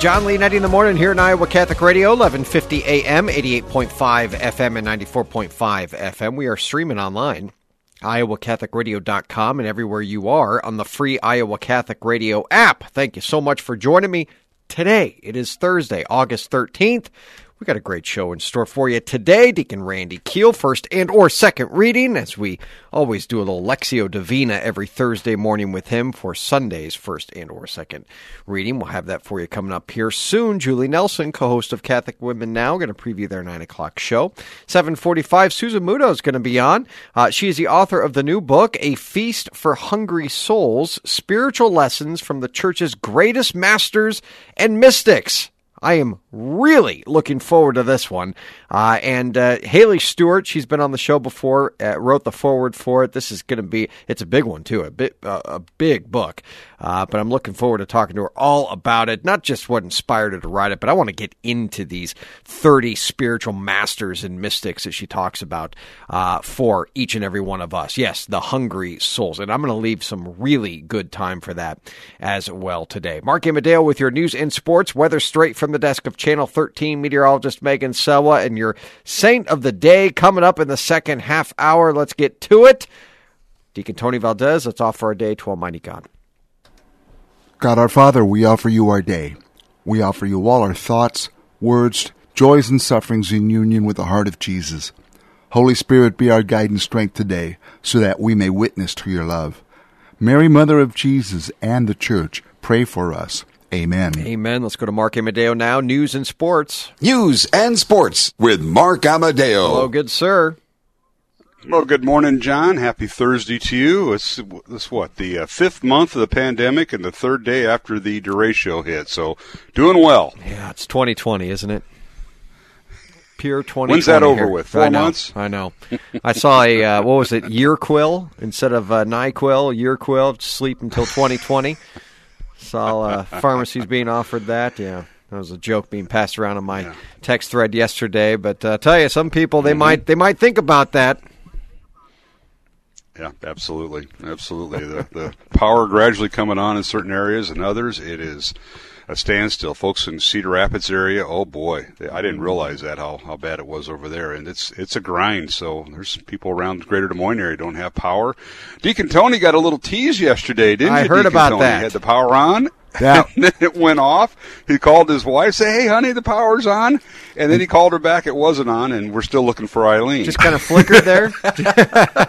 John Leonetti in the morning here in Iowa Catholic Radio, 1150 AM, 88.5 FM, and 94.5 FM. We are streaming online, iowacatholicradio.com, and everywhere you are on the free Iowa Catholic Radio app. Thank you so much for joining me today. It is Thursday, August 13th. We got a great show in store for you today. Deacon Randy Keel, first and or second reading, as we always do a little Lectio Divina every Thursday morning with him for Sunday's first and or second reading. We'll have that for you coming up here soon. Julie Nelson, co-host of Catholic Women Now, going to preview their nine o'clock show. Seven forty-five. Susan Muto is going to be on. Uh, she is the author of the new book, A Feast for Hungry Souls: Spiritual Lessons from the Church's Greatest Masters and Mystics. I am really looking forward to this one. Uh, and uh, Haley Stewart, she's been on the show before, uh, wrote the forward for it. This is going to be, it's a big one too, a bit, uh, a big book. Uh, but I'm looking forward to talking to her all about it. Not just what inspired her to write it, but I want to get into these 30 spiritual masters and mystics that she talks about uh, for each and every one of us. Yes, the hungry souls. And I'm going to leave some really good time for that as well today. Mark Amadeo with your news and sports, weather straight from the desk of Channel 13 meteorologist Megan Selwa and your saint of the day coming up in the second half hour. Let's get to it. Deacon Tony Valdez, let's offer our day to Almighty God. God our Father, we offer you our day. We offer you all our thoughts, words, joys, and sufferings in union with the heart of Jesus. Holy Spirit, be our guide and strength today, so that we may witness to your love. Mary, Mother of Jesus and the Church, pray for us. Amen. Amen. Let's go to Mark Amadeo now. News and sports. News and sports with Mark Amadeo. Hello, good sir. Well, good morning, John. Happy Thursday to you. It's this what the uh, fifth month of the pandemic and the third day after the derecho hit. So, doing well. Yeah, it's 2020, isn't it? Pure 2020. When's that over here. with? Four I know, months? I know. I saw a uh, what was it? Year quill instead of uh, Nyquil. Year quill. Sleep until 2020. Saw uh, pharmacies being offered that. Yeah. That was a joke being passed around on my Yeah. text thread yesterday, but uh, I tell you, some people Mm-hmm. they might they might think about that. Yeah, absolutely, absolutely. The the power gradually coming on in certain areas, and others it is a standstill. Folks in Cedar Rapids area, oh boy, I didn't realize that how how bad it was over there, and it's it's a grind. So there's people around the Greater Des Moines area don't have power. Deacon Tony got a little tease yesterday, didn't I you? heard Deacon about Tony? that. He had the power on. Yeah. and then it went off. He called his wife, say, "Hey, honey, the power's on," and then he called her back. It wasn't on, and we're still looking for Eileen. Just kind of flickered there.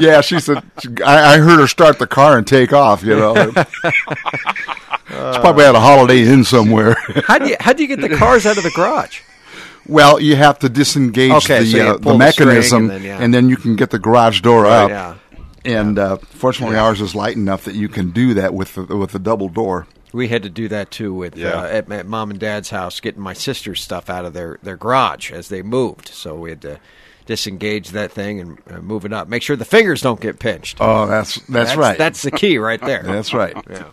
Yeah, she said, I, I heard her start the car and take off, you know. She probably had a holiday inn somewhere. how do you how do you get the cars out of the garage? well, you have to disengage Okay, so the, uh, the mechanism, and then, yeah. and then you can get the garage door up. Yeah. And uh, fortunately, ours is light enough that you can do that with the, with the double door. We had to do that too with Yeah. uh, at, at mom and dad's house, getting my sister's stuff out of their, their garage as they moved. So we had to disengage that thing and uh, move it up. Make sure the fingers don't get pinched. Oh, that's that's, right. That's the key right there. that's right. yeah.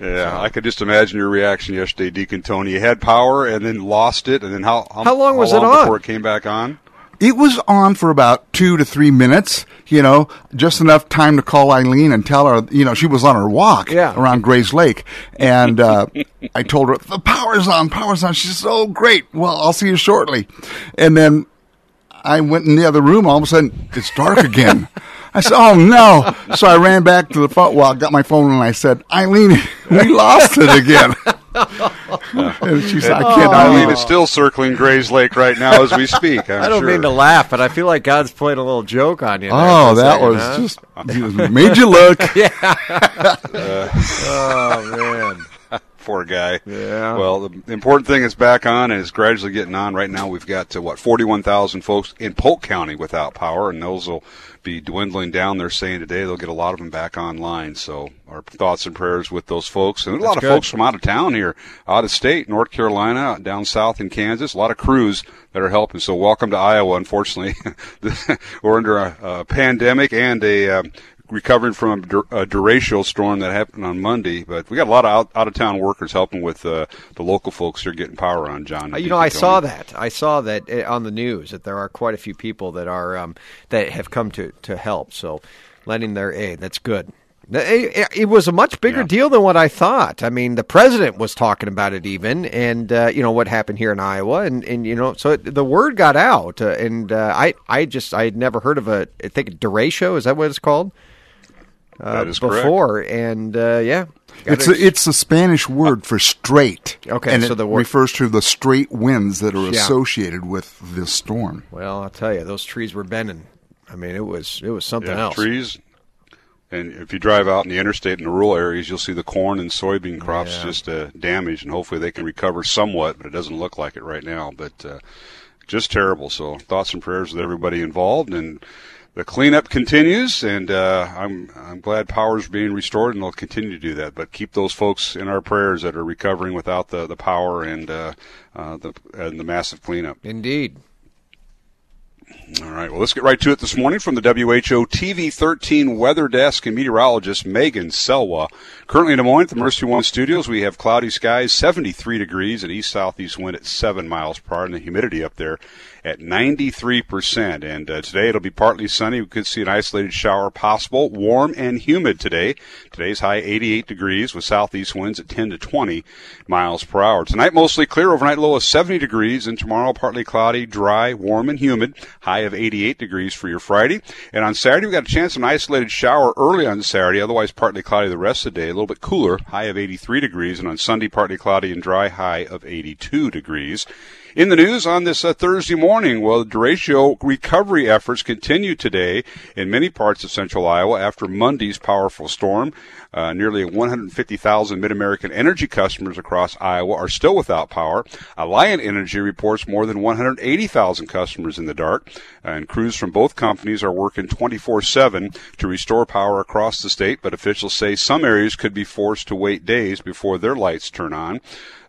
Yeah, I could just imagine your reaction yesterday, Deacon Tony. You had power and then lost it, and then how How long was it on? before it came back on? It was on for about two to three minutes, you know, just enough time to call Eileen and tell her, you know, she was on her walk Yeah. around Grays Lake. And uh, I told her, the power's on, power's on. She says, oh, great. Well, I'll see you shortly. And then I went in the other room. All of a sudden, it's dark again. I said, oh, no. So I ran back to the phone. Well, I got my phone and I said, Eileen, we lost it again. and she said, I can't. Eileen is still circling Grays Lake right now as we speak. I'm I don't sure. mean to laugh, but I feel like God's played a little joke on you. there Oh, for a that second, was huh? just he made you look. Yeah. Oh man. Poor guy. Yeah. Well, the important thing is back on and it's gradually getting on. Right now, we've got uh, what 41,000 folks in Polk County without power, and those will be dwindling down. They're saying today they'll get a lot of them back online. So our thoughts and prayers with those folks, and a lot of good. folks from out of town here, out of state, North Carolina, down south in Kansas. A lot of crews that are helping. So welcome to Iowa. Unfortunately, we're under a, a pandemic and a um, recovering from a, dur- a derecho storm that happened on Monday. But we got a lot of out, out of town workers helping with uh, the local folks here getting power on. John, Uh, You know, I saw that. I saw that uh, on the news that there are quite a few people that are um, that have come to to help. So, lending their aid. That's good. It, it- it was a much bigger Yeah. deal than what I thought. I mean, the president was talking about it even, and uh, you know what happened here in Iowa, and, and you know, so it, the word got out, uh, and uh, I I just I had never heard of a I think derecho is that what it's called that is correct. before, and uh, yeah, It's a, it's a Spanish word for straight. Okay, and so it the word- refers to the straight winds that are Yeah. associated with this storm. well, I'll tell you, those trees were bending. I mean, it was it was something yeah, else. trees. And if you drive out in the interstate in the rural areas, you'll see the corn and soybean crops Yeah. just uh, damaged, and hopefully they can recover somewhat, but it doesn't look like it right now. But uh, just terrible. So thoughts and prayers with everybody involved, and the cleanup continues. And uh, I'm I'm glad power's being restored, and they'll continue to do that. But keep those folks in our prayers that are recovering without the the power and uh, uh, the and the massive cleanup. Indeed. All right, well, let's get right to it this morning from the WHO TV 13 weather desk and meteorologist Megan Selwa. Currently in Des Moines at the Mercy One studios, we have cloudy skies, 73 degrees, and east southeast wind at 7 miles per hour, and the humidity up there at 93%. And uh, today it'll be partly sunny. We could see an isolated shower possible. Warm and humid today. Today's high 88 degrees with southeast winds at 10 to 20 miles per hour. Tonight mostly clear. Overnight low of 70 degrees, and tomorrow partly cloudy, dry, warm, and humid. High of 88 degrees for your Friday. And on Saturday we got a chance of an isolated shower early on Saturday. Otherwise partly cloudy the rest of the day. A little bit cooler. High of 83 degrees, and on Sunday partly cloudy and dry. High of 82 degrees. In the news on this uh, Thursday morning, well, the derecho recovery efforts continue today in many parts of central Iowa after Monday's powerful storm. Uh, nearly 150,000 MidAmerican Energy customers across Iowa are still without power. Alliant Energy reports more than 180,000 customers in the dark, and crews from both companies are working 24/7 to restore power across the state. But officials say some areas could be forced to wait days before their lights turn on.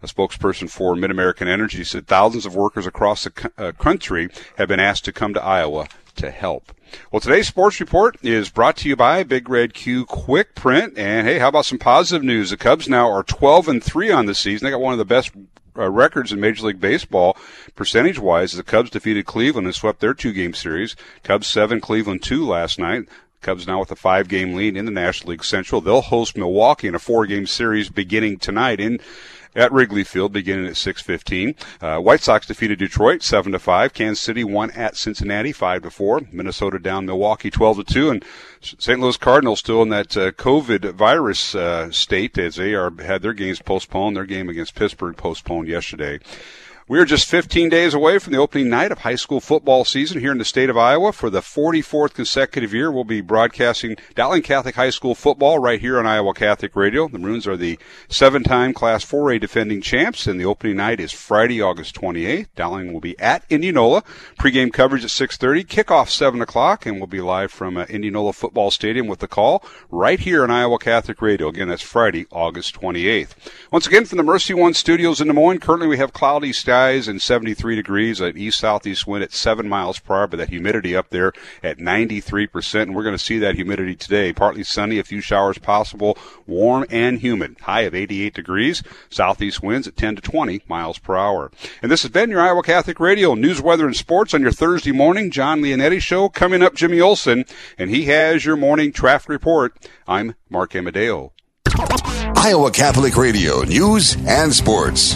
A spokesperson for MidAmerican Energy said thousands of workers across the uh, country have been asked to come to Iowa to help. Well, today's sports report is brought to you by Big Red Q Quick Print. And hey, how about some positive news? The Cubs now are 12 and 3 on the season. They got one of the best uh, records in Major League Baseball percentage wise. The Cubs defeated Cleveland and swept their two game series. Cubs 7, Cleveland 2 last night. Cubs now with a five game lead in the National League Central. They'll host Milwaukee in a four game series beginning tonight in at Wrigley Field beginning at 6:15. Uh, White Sox defeated Detroit 7 to 5. Kansas City won at Cincinnati 5 to 4. Minnesota down Milwaukee 12 to 2 and St. Louis Cardinals still in that uh, COVID virus uh, state as they are had their games postponed. Their game against Pittsburgh postponed yesterday. We are just 15 days away from the opening night of high school football season here in the state of Iowa. For the 44th consecutive year, we'll be broadcasting Dowling Catholic High School football right here on Iowa Catholic Radio. The Maroons are the seven-time Class 4A defending champs, and the opening night is Friday, August 28th. Dowling will be at Indianola. Pre-game coverage at 6:30, kickoff 7 o'clock, and we'll be live from uh, Indianola Football Stadium with the call right here on Iowa Catholic Radio. Again, that's Friday, August 28th. Once again, from the Mercy One Studios in Des Moines, currently we have cloudy skies and 73 degrees, an east southeast wind at 7 miles per hour, but that humidity up there at 93%. And we're going to see that humidity today. Partly sunny, a few showers possible, warm and humid. High of 88 degrees, southeast winds at 10 to 20 miles per hour. And this has been your Iowa Catholic Radio news, weather, and sports on your Thursday morning. John Leonetti Show. Coming up, Jimmy Olson, and he has your morning traffic report. I'm Mark Amadeo. Iowa Catholic Radio News and Sports.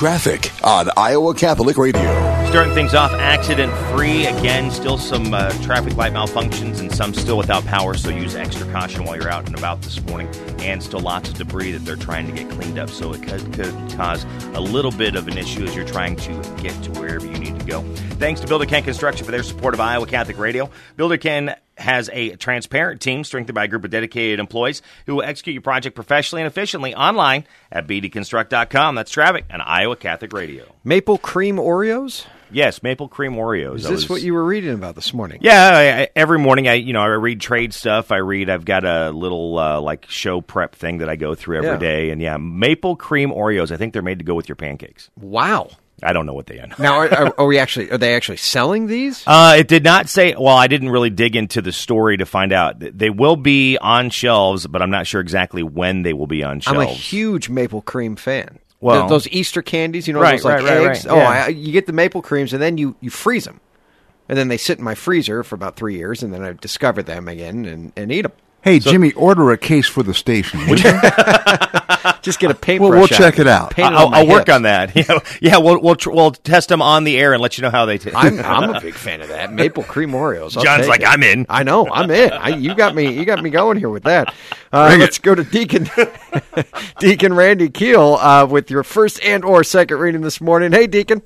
Traffic on Iowa Catholic Radio. Starting things off accident free. Again, still some uh, traffic light malfunctions and some still without power, so use extra caution while you're out and about this morning. And still lots of debris that they're trying to get cleaned up, so it could, could cause a little bit of an issue as you're trying to get to wherever you need to go. Thanks to Builder Ken Construction for their support of Iowa Catholic Radio. Builder Ken has a transparent team strengthened by a group of dedicated employees who will execute your project professionally and efficiently online at bdconstruct.com. That's traffic on Iowa Catholic Radio. Maple cream Oreos? Yes, maple cream Oreos. Is this was- what you were reading about this morning? Yeah, I, I, every morning I, you know, I read trade stuff. I read. I've got a little uh, like show prep thing that I go through every Yeah. day, and yeah, maple cream Oreos. I think they're made to go with your pancakes. Wow. I don't know what they are. Now, are, are, are we actually? Are they actually selling these? Uh, it did not say. Well, I didn't really dig into the story to find out. They will be on shelves, but I'm not sure exactly when they will be on shelves. I'm a huge maple cream fan. Well- Th- those Easter candies, you know, Right, those like right, right, eggs. right, Oh, yeah. I, you get the maple creams, and then you you freeze them, and then they sit in my freezer for about three years, and then I discover them again and, and eat them. Hey, Jimmy, order a case for the station. would you? Just get a paintbrush. Well, we'll out, check it out. paint it I'll, on I'll work on that. Yeah, yeah. We'll we'll tr- we'll test them on the air and let you know how they taste. I'm I'm a big fan of that maple cream Oreos. I'll John's like, it. "I'm in." I know, I'm in. I, you got me. You got me going here with that. Uh, let's go to Deacon Deacon Randy Keel uh, with your first and or second reading this morning. Hey, Deacon.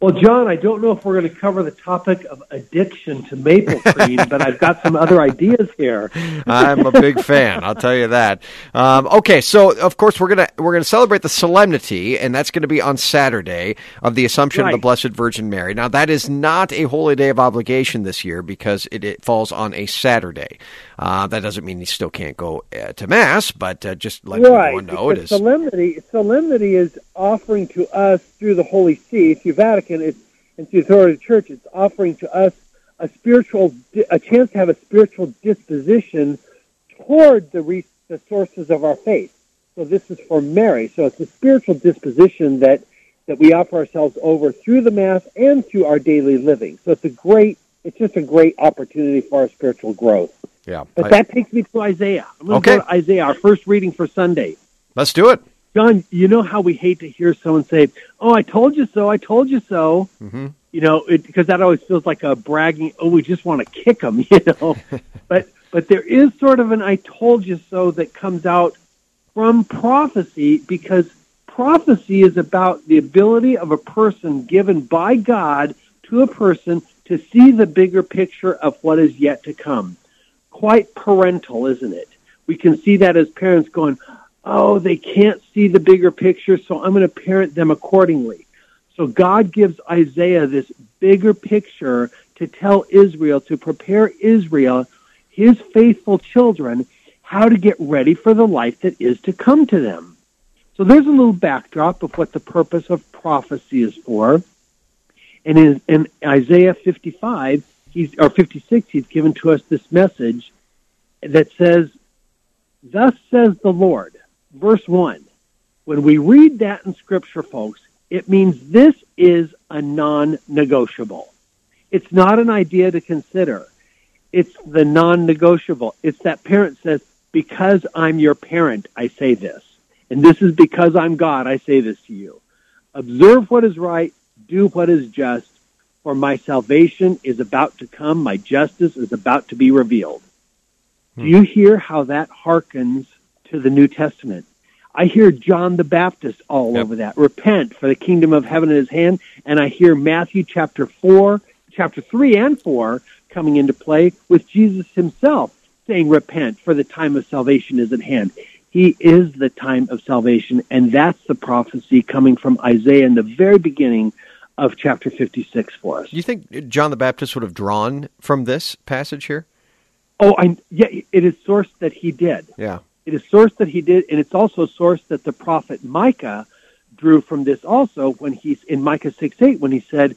Well, John, I don't know if we're going to cover the topic of addiction to maple cream, but I've got some other ideas here. I'm a big fan. I'll tell you that. Um, okay, so of course we're gonna we're gonna celebrate the solemnity, and that's going to be on Saturday of the Assumption of the Blessed Virgin Mary. Now that is not a holy day of obligation this year because it, it falls on a Saturday. Uh, that doesn't mean he still can't go uh, to mass, but uh, just let right. everyone know it is. Solemnity, solemnity is offering to us through the Holy See, through Vatican, it's, and through the authority of the Church, it's offering to us a spiritual, a chance to have a spiritual disposition toward the, re- the sources of our faith. So this is for Mary. So it's a spiritual disposition that that we offer ourselves over through the Mass and through our daily living. So it's a great, it's just a great opportunity for our spiritual growth. Yeah, But I- that takes me to Isaiah. I'm going to Okay. go to Isaiah, our first reading for Sunday. let's do it. John, you know how we hate to hear someone say, "Oh, I told you so. I told you so." Mm-hmm. You know, because that always feels like a bragging. Oh, we just want to kick them, you know. but but there is sort of an "I told you so" that comes out from prophecy because prophecy is about the ability of a person given by God to a person to see the bigger picture of what is yet to come. Quite parental, isn't it? We can see that as parents going, oh, they can't see the bigger picture, so I'm going to parent them accordingly. So God gives Isaiah this bigger picture to tell Israel, to prepare Israel, his faithful children, how to get ready for the life that is to come to them. So there's a little backdrop of what the purpose of prophecy is for. And in, in Isaiah 55, he's, or 56, he's given to us this message that says, Thus says the Lord, verse 1. When we read that in Scripture, folks, it means this is a non negotiable. It's not an idea to consider. It's the non negotiable. It's that parent says, Because I'm your parent, I say this. And this is because I'm God, I say this to you. Observe what is right, do what is just, for my salvation is about to come, my justice is about to be revealed. Do hmm. you hear how that harkens to the New Testament? I hear John the Baptist all Yep. over that. Repent, for the kingdom of heaven is at hand. And I hear Matthew chapter 4, chapter 3 and 4 coming into play with Jesus himself saying, Repent, for the time of salvation is at hand. He is the time of salvation, and that's the prophecy coming from Isaiah in the very beginning of chapter 56 for us. Do you think John the Baptist would have drawn from this passage here? Oh, I, yeah, it is source that he did. Yeah. It is source that he did, and it's also source that the prophet Micah drew from this also when he's in Micah 6 8 when he said,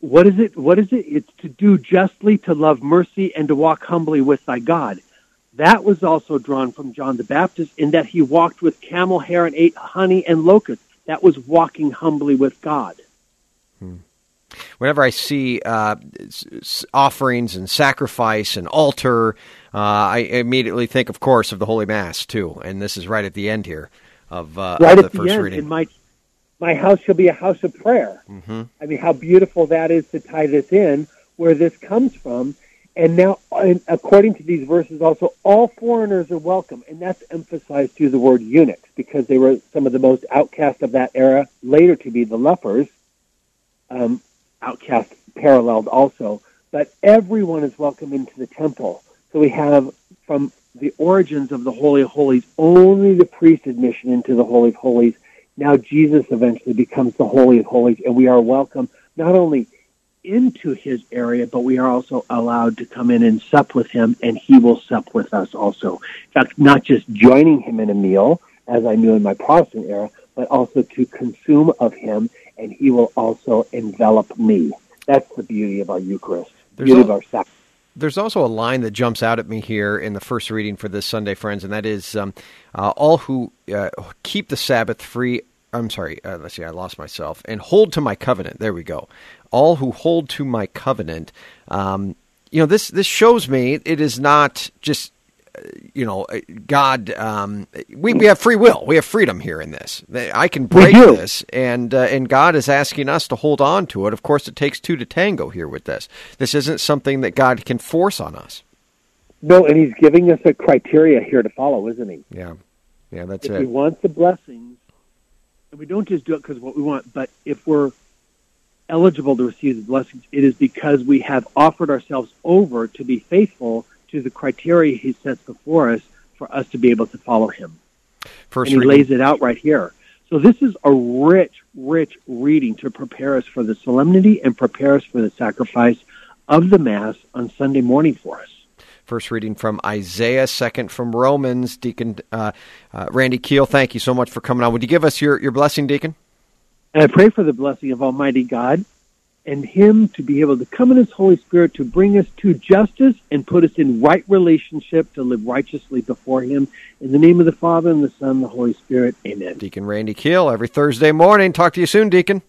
What is it? What is it? It's to do justly, to love mercy, and to walk humbly with thy God. That was also drawn from John the Baptist in that he walked with camel hair and ate honey and locusts. That was walking humbly with God. Whenever I see uh, offerings and sacrifice and altar, uh, I immediately think, of course, of the Holy Mass too. And this is right at the end here of, uh, right of the the, first end reading. in my my house shall be a house of prayer. Mm-hmm. I mean, how beautiful that is to tie this in where this comes from. And now, and according to these verses, also all foreigners are welcome, and that's emphasized through the word eunuchs because they were some of the most outcast of that era. Later to be the lepers, um, outcast paralleled also, but everyone is welcome into the temple. So we have from the origins of the Holy of Holies only the priest admission into the Holy of Holies. Now Jesus eventually becomes the Holy of Holies, and we are welcome not only into his area, but we are also allowed to come in and sup with him, and he will sup with us also. In fact, not just joining him in a meal, as I knew in my Protestant era, but also to consume of him, and he will also envelop me. That's the beauty of our Eucharist, There's beauty al- of our sacrament. There's also a line that jumps out at me here in the first reading for this Sunday, friends, and that is um, uh, all who uh, keep the Sabbath free. I'm sorry, uh, let's see, I lost myself. And hold to my covenant. There we go. All who hold to my covenant. Um, you know, this this shows me it is not just you know uh, God. Um, we we have free will. We have freedom here in this. I can break this, and uh, and God is asking us to hold on to it. Of course, it takes two to tango here with this. This isn't something that God can force on us. No, and he's giving us a criteria here to follow, isn't he? Yeah, yeah, that's if we it. want the blessings, and we don't just do it because of what we want, but if we're eligible to receive the blessings, it is because we have offered ourselves over to be faithful to the criteria he sets before us for us to be able to follow him. First and he reading. lays it out right here. So this is a rich, rich reading to prepare us for the solemnity and prepare us for the sacrifice of the Mass on Sunday morning for us. First reading from Isaiah, second from Romans. Deacon uh, uh, Randy Keel, thank you so much for coming on. Would you give us your, your blessing, Deacon? And I pray for the blessing of Almighty God and Him to be able to come in His Holy Spirit to bring us to justice and put us in right relationship to live righteously before Him. In the name of the Father, and the Son, and the Holy Spirit. Amen. Deacon Randy Keel, every Thursday morning. Talk to you soon, Deacon.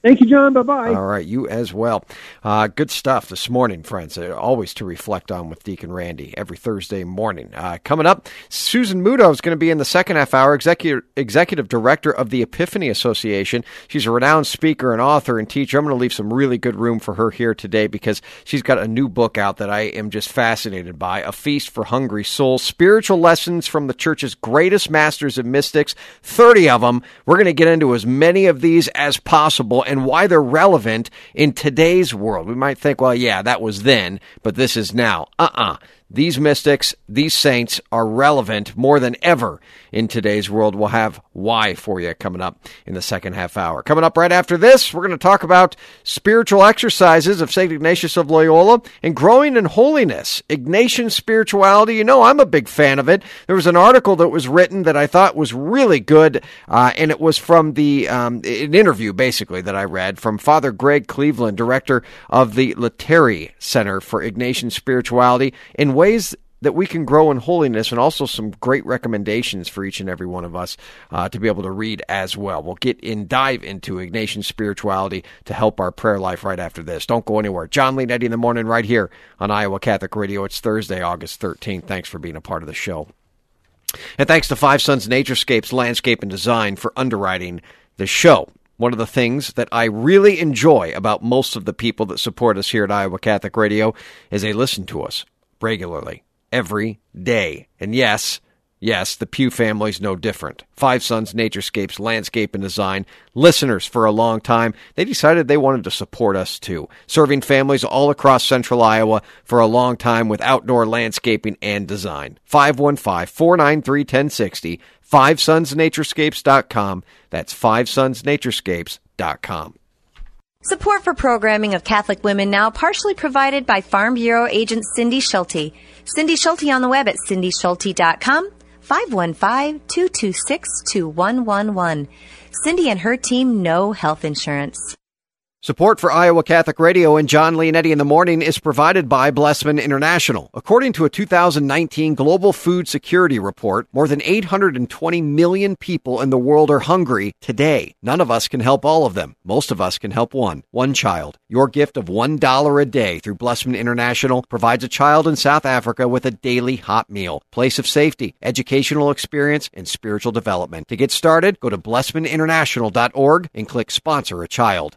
Thank you, John. Bye bye. All right, you as well. Uh, good stuff this morning, friends. Uh, always to reflect on with Deacon Randy every Thursday morning. Uh, coming up, Susan Muto is going to be in the second half hour, executive, executive director of the Epiphany Association. She's a renowned speaker and author and teacher. I'm going to leave some really good room for her here today because she's got a new book out that I am just fascinated by A Feast for Hungry Souls Spiritual Lessons from the Church's Greatest Masters and Mystics, 30 of them. We're going to get into as many of these as possible and why they're relevant in today's world. We might think, well, yeah, that was then, but this is now. Uh uh These mystics, these saints are relevant more than ever in today's world. We'll have why for you coming up in the second half hour. Coming up right after this, we're going to talk about spiritual exercises of St. Ignatius of Loyola and growing in holiness. Ignatian spirituality, you know, I'm a big fan of it. There was an article that was written that I thought was really good, uh, and it was from the um, an interview basically that I read from Father Greg Cleveland, director of the Lanteri Center for Ignatian Spirituality, in ways that we can grow in holiness and also some great recommendations for each and every one of us uh, to be able to read as well. We'll get in, dive into Ignatian spirituality to help our prayer life right after this. Don't go anywhere. John Leonetti in the morning right here on Iowa Catholic Radio. It's Thursday, August 13th. Thanks for being a part of the show. And thanks to Five Sons Naturescapes Landscape and Design for underwriting the show. One of the things that I really enjoy about most of the people that support us here at Iowa Catholic Radio is they listen to us regularly, every day. And yes, yes, the Pew family's no different. Five Sons Naturescapes Landscape and Design, listeners for a long time, they decided they wanted to support us too, serving families all across central Iowa for a long time with outdoor landscaping and design. 515 493 1060, fivesonsnaturescapes.com. That's fivesonsnaturescapes.com. Support for programming of Catholic Women Now partially provided by Farm Bureau agent Cindy Schulte. Cindy Schulte on the web at cindyschulte.com, 515-226-2111. Cindy and her team know health insurance. Support for Iowa Catholic Radio and John Leonetti in the morning is provided by Blessman International. According to a 2019 Global Food Security Report, more than 820 million people in the world are hungry today. None of us can help all of them. Most of us can help one, one child. Your gift of $1 a day through Blessman International provides a child in South Africa with a daily hot meal, place of safety, educational experience, and spiritual development. To get started, go to blessmaninternational.org and click Sponsor a Child.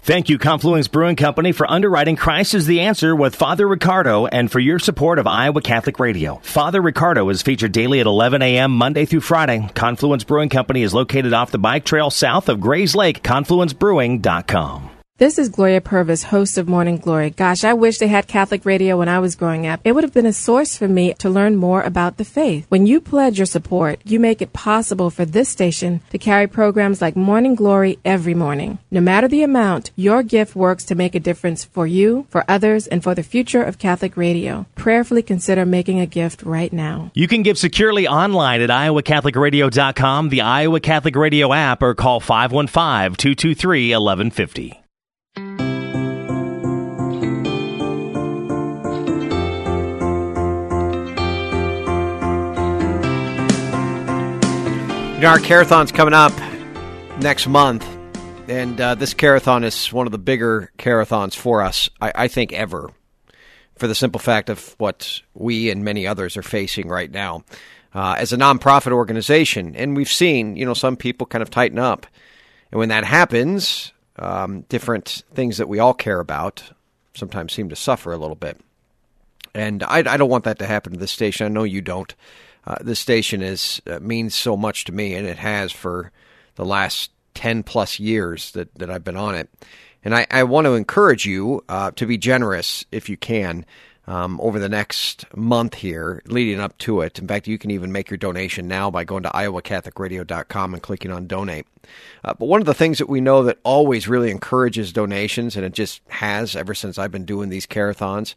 Thank you, Confluence Brewing Company, for underwriting Christ is the Answer with Father Riccardo and for your support of Iowa Catholic Radio. Father Riccardo is featured daily at 11 a.m. Monday through Friday. Confluence Brewing Company is located off the bike trail south of Grays Lake, confluencebrewing.com. This is Gloria Purvis, host of Morning Glory. Gosh, I wish they had Catholic radio when I was growing up. It would have been a source for me to learn more about the faith. When you pledge your support, you make it possible for this station to carry programs like Morning Glory every morning. No matter the amount, your gift works to make a difference for you, for others, and for the future of Catholic radio. Prayerfully consider making a gift right now. You can give securely online at iowacatholicradio.com, the Iowa Catholic Radio app, or call 515 223 1150. You know, our carathon's coming up next month, and uh, this carathon is one of the bigger carathons for us, I, I, think, ever, for the simple fact of what we and many others are facing right now uh, as a nonprofit organization. And we've seen, you know, some people kind of tighten up. And when that happens, um, different things that we all care about sometimes seem to suffer a little bit. And I, I don't want that to happen to this station. I know you don't uh, this station is uh, means so much to me, and it has for the last ten plus years that, that I've been on it. And I, I want to encourage you uh, to be generous if you can um, over the next month here, leading up to it. In fact, you can even make your donation now by going to iowacatholicradio.com and clicking on donate. Uh, but one of the things that we know that always really encourages donations, and it just has ever since I've been doing these carathons,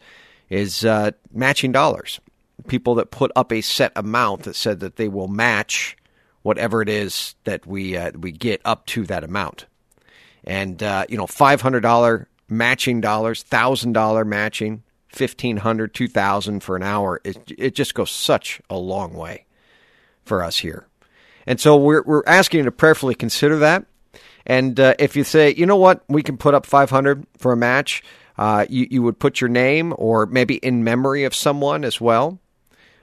is uh, matching dollars people that put up a set amount that said that they will match whatever it is that we uh, we get up to that amount. And uh, you know, five hundred dollar matching dollars, thousand dollar matching, fifteen hundred, two thousand for an hour. It it just goes such a long way for us here. And so we're we're asking you to prayerfully consider that. And uh, if you say, you know what, we can put up five hundred for a match. Uh, you, you would put your name or maybe in memory of someone as well.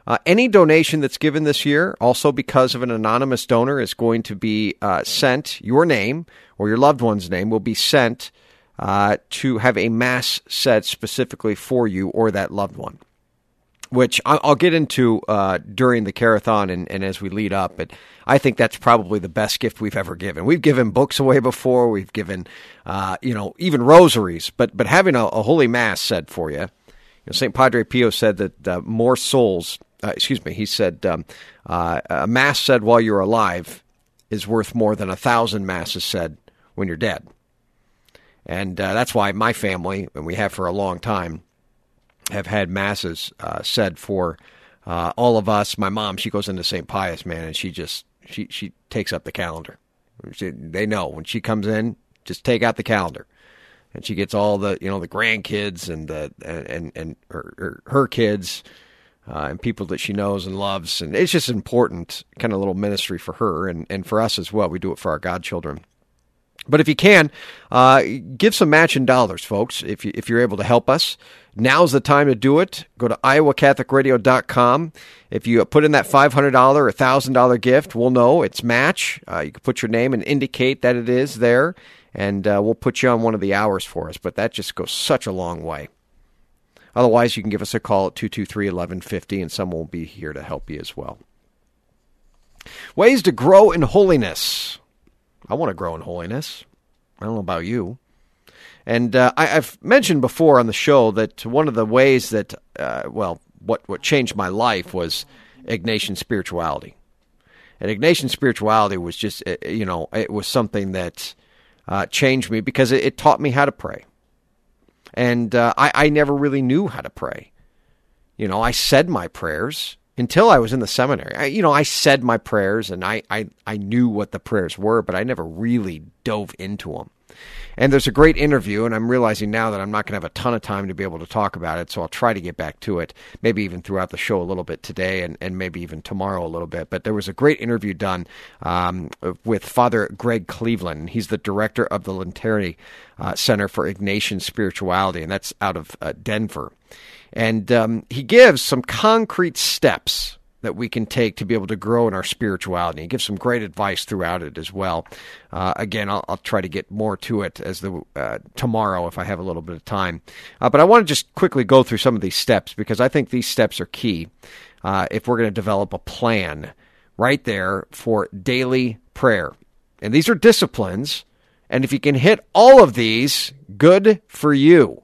Uh, any donation that's given this year, also because of an anonymous donor, is going to be uh, sent, your name or your loved one's name will be sent uh, to have a mass said specifically for you or that loved one. Which I'll get into uh, during the carathon and, and, as we lead up, but I think that's probably the best gift we've ever given. We've given books away before, we've given, uh, you know, even rosaries, but but having a, a holy mass said for you, St. Padre Pio said that uh, more souls uh, excuse me, he said, um, uh, a mass said while you're alive is worth more than a thousand masses said when you're dead. And uh, that's why my family, and we have for a long time, have had masses uh, said for uh, all of us. My mom, she goes into St. Pius, man, and she just she she takes up the calendar. She, they know when she comes in, just take out the calendar and she gets all the you know the grandkids and the and and her, her, her kids uh, and people that she knows and loves. And it's just important kind of little ministry for her and, and for us as well. We do it for our godchildren. But if you can, uh, give some matching dollars, folks. If you, if you're able to help us, now's the time to do it. Go to iowacatholicradio.com. If you put in that $500 or $1,000 gift, we'll know it's match. Uh, you can put your name and indicate that it is there, and uh, we'll put you on one of the hours for us. But that just goes such a long way. Otherwise, you can give us a call at 223 1150, and someone will be here to help you as well. Ways to grow in holiness. I want to grow in holiness. I don't know about you. And uh, I, have mentioned before on the show that one of the ways that, uh, well, what, what changed my life was Ignatian spirituality. And Ignatian spirituality was just, uh, you know, it was something that uh, changed me because it, it, taught me how to pray. And uh, I, I never really knew how to pray. You know, I said my prayers, until I was in the seminary. I, you know, I said my prayers and I, I, I knew what the prayers were, but I never really dove into them. And there's a great interview, and I'm realizing now that I'm not going to have a ton of time to be able to talk about it, so I'll try to get back to it, maybe even throughout the show a little bit today and, and maybe even tomorrow a little bit. But there was a great interview done um, with Father Greg Cleveland. He's the director of the Lanteri uh, Center for Ignatian Spirituality, and that's out of uh, Denver. And um, he gives some concrete steps that we can take to be able to grow in our spirituality. He gives some great advice throughout it as well. Uh, again, I'll, I'll, try to get more to it as the uh, tomorrow if I have a little bit of time. Uh, but I want to just quickly go through some of these steps because I think these steps are key uh, if we're going to develop a plan right there for daily prayer. And these are disciplines. And if you can hit all of these, good for you.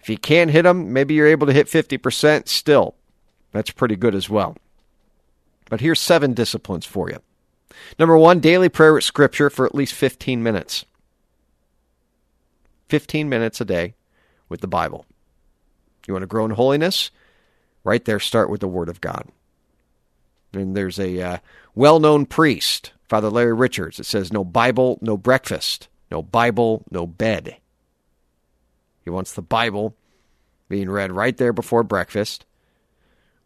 If you can't hit them, maybe you're able to hit 50% still. That's pretty good as well. But here's seven disciplines for you. Number one, daily prayer with Scripture for at least 15 minutes. 15 minutes a day with the Bible. You want to grow in holiness? Right there, start with the Word of God. And there's a uh, well known priest, Father Larry Richards, that says, No Bible, no breakfast. No Bible, no bed. He wants the Bible being read right there before breakfast.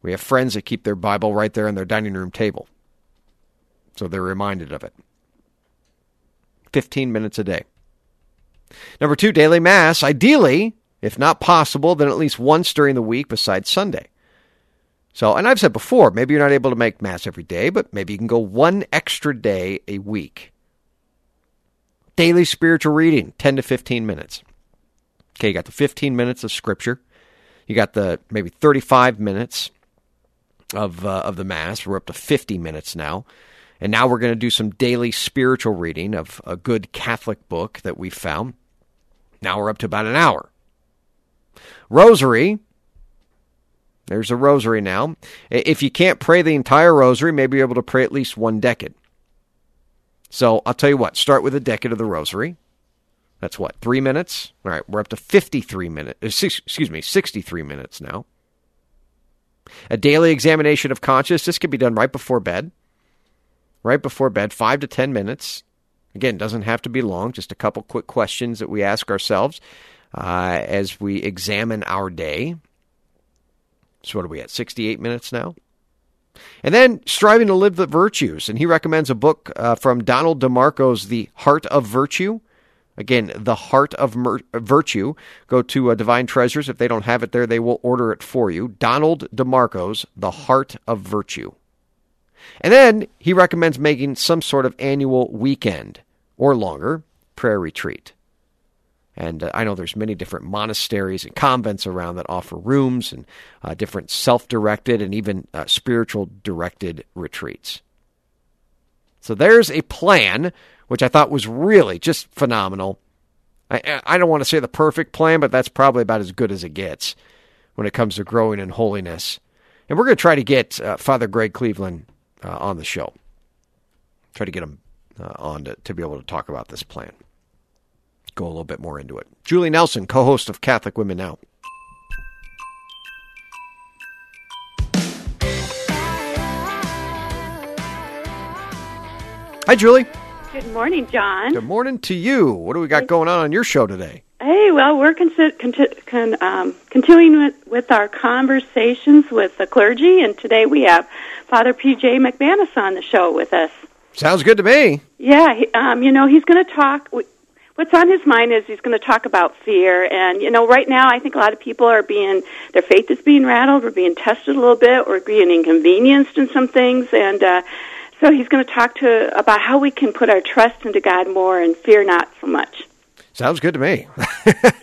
We have friends that keep their Bible right there on their dining room table. So they're reminded of it. 15 minutes a day. Number two, daily Mass. Ideally, if not possible, then at least once during the week besides Sunday. So, and I've said before, maybe you're not able to make Mass every day, but maybe you can go one extra day a week. Daily spiritual reading, 10 to 15 minutes. Okay, you got the 15 minutes of scripture. You got the maybe 35 minutes of uh, of the mass. We're up to 50 minutes now. And now we're going to do some daily spiritual reading of a good Catholic book that we found. Now we're up to about an hour. Rosary. There's a rosary now. If you can't pray the entire rosary, maybe you're able to pray at least one decade. So I'll tell you what, start with a decade of the rosary. That's what, three minutes? All right, we're up to 53 minutes. Uh, excuse me, 63 minutes now. A daily examination of conscience. This can be done right before bed. Right before bed, five to 10 minutes. Again, doesn't have to be long, just a couple quick questions that we ask ourselves uh, as we examine our day. So, what are we at? 68 minutes now? And then striving to live the virtues. And he recommends a book uh, from Donald DeMarco's The Heart of Virtue. Again, the heart of mer- virtue. Go to uh, Divine Treasures. If they don't have it there, they will order it for you. Donald DeMarco's The Heart of Virtue. And then he recommends making some sort of annual weekend or longer prayer retreat. And uh, I know there's many different monasteries and convents around that offer rooms and uh, different self-directed and even uh, spiritual directed retreats. So there's a plan which I thought was really just phenomenal. I, I don't want to say the perfect plan, but that's probably about as good as it gets when it comes to growing in holiness. And we're going to try to get uh, Father Greg Cleveland uh, on the show. Try to get him uh, on to, to be able to talk about this plan. Go a little bit more into it. Julie Nelson, co host of Catholic Women Now. Hi, Julie. Good morning, John. Good morning to you. What do we got going on on your show today? Hey, well, we're con- con- um, continuing with, with our conversations with the clergy, and today we have Father P.J. McManus on the show with us. Sounds good to me. Yeah, he, um, you know, he's going to talk. what's on his mind is he's going to talk about fear. And you know, right now, I think a lot of people are being their faith is being rattled. We're being tested a little bit. We're being inconvenienced in some things, and uh, so he's going to talk to about how we can put our trust into God more and fear not so much. Sounds good to me.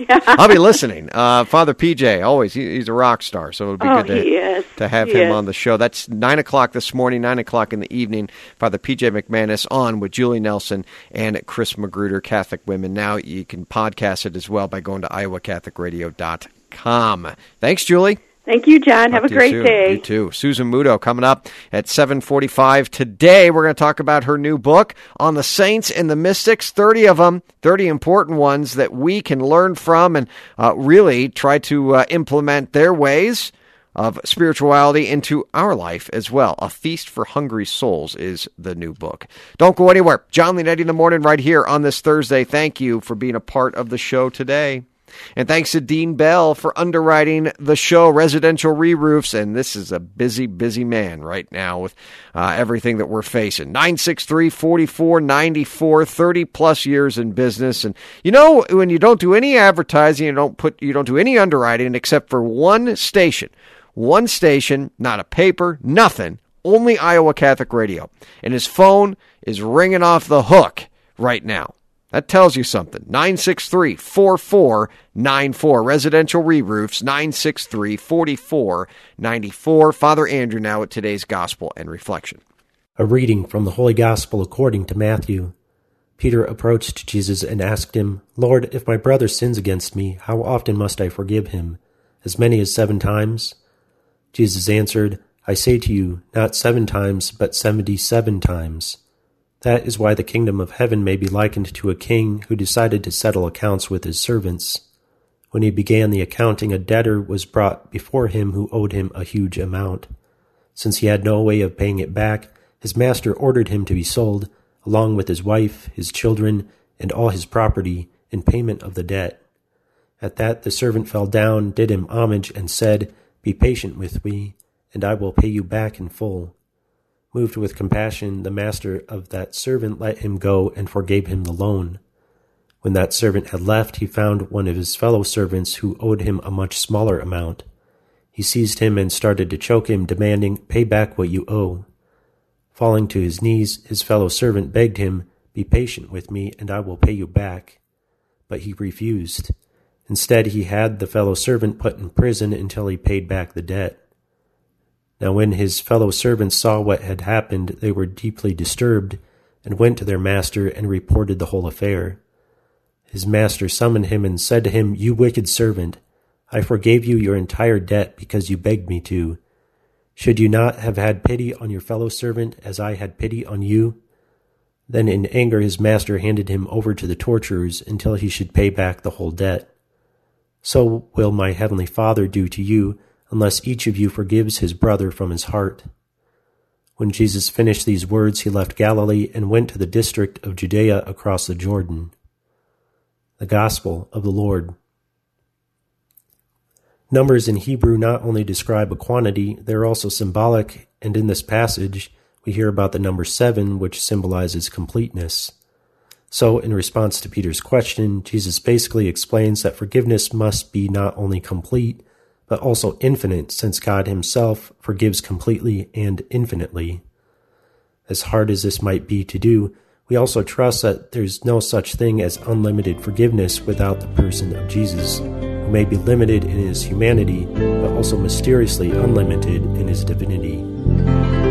I'll be listening. Uh, Father PJ, always he, he's a rock star, so it would be oh, good to, to have he him is. on the show. That's nine o'clock this morning, nine o'clock in the evening. Father PJ McManus on with Julie Nelson and Chris Magruder, Catholic Women. Now you can podcast it as well by going to iowacatholicradio.com. Thanks, Julie. Thank you, John. Have a Talk to you great soon. day. You too. Susan Muto coming up at 7:45 today. We're going to talk about her new book on the saints and the mystics. 30 of them, 30 important ones that we can learn from and uh, really try to uh, implement their ways of spirituality into our life as well. A Feast for Hungry Souls is the new book. Don't go anywhere. John Leonetti in the morning right here on this Thursday. Thank you for being a part of the show today. And thanks to Dean Bell for underwriting the show, Residential Re-Roofs. And this is a busy, busy man right now with uh, everything that we're facing. 963-4494, 30 plus years in business. And you know, when you don't do any advertising, you don't put, you don't do any underwriting except for one station, one station, not a paper, nothing, only Iowa Catholic Radio. And his phone is ringing off the hook right now. That tells you something. 963 4494. Residential re roofs, 963 4494. Father Andrew now at today's Gospel and Reflection. A reading from the Holy Gospel according to Matthew. Peter approached Jesus and asked him, Lord, if my brother sins against me, how often must I forgive him? As many as seven times? Jesus answered, I say to you, not seven times, but seventy seven times. That is why the kingdom of heaven may be likened to a king who decided to settle accounts with his servants. When he began the accounting, a debtor was brought before him who owed him a huge amount. Since he had no way of paying it back, his master ordered him to be sold, along with his wife, his children, and all his property, in payment of the debt. At that the servant fell down, did him homage, and said, Be patient with me, and I will pay you back in full. Moved with compassion, the master of that servant let him go and forgave him the loan. When that servant had left, he found one of his fellow servants who owed him a much smaller amount. He seized him and started to choke him, demanding, Pay back what you owe. Falling to his knees, his fellow servant begged him, Be patient with me, and I will pay you back. But he refused. Instead, he had the fellow servant put in prison until he paid back the debt. Now, when his fellow servants saw what had happened, they were deeply disturbed, and went to their master and reported the whole affair. His master summoned him and said to him, You wicked servant, I forgave you your entire debt because you begged me to. Should you not have had pity on your fellow servant as I had pity on you? Then in anger his master handed him over to the torturers until he should pay back the whole debt. So will my heavenly Father do to you unless each of you forgives his brother from his heart. When Jesus finished these words, he left Galilee and went to the district of Judea across the Jordan. The Gospel of the Lord. Numbers in Hebrew not only describe a quantity, they're also symbolic, and in this passage, we hear about the number seven, which symbolizes completeness. So, in response to Peter's question, Jesus basically explains that forgiveness must be not only complete, but also infinite, since God Himself forgives completely and infinitely. As hard as this might be to do, we also trust that there's no such thing as unlimited forgiveness without the person of Jesus, who may be limited in his humanity, but also mysteriously unlimited in his divinity.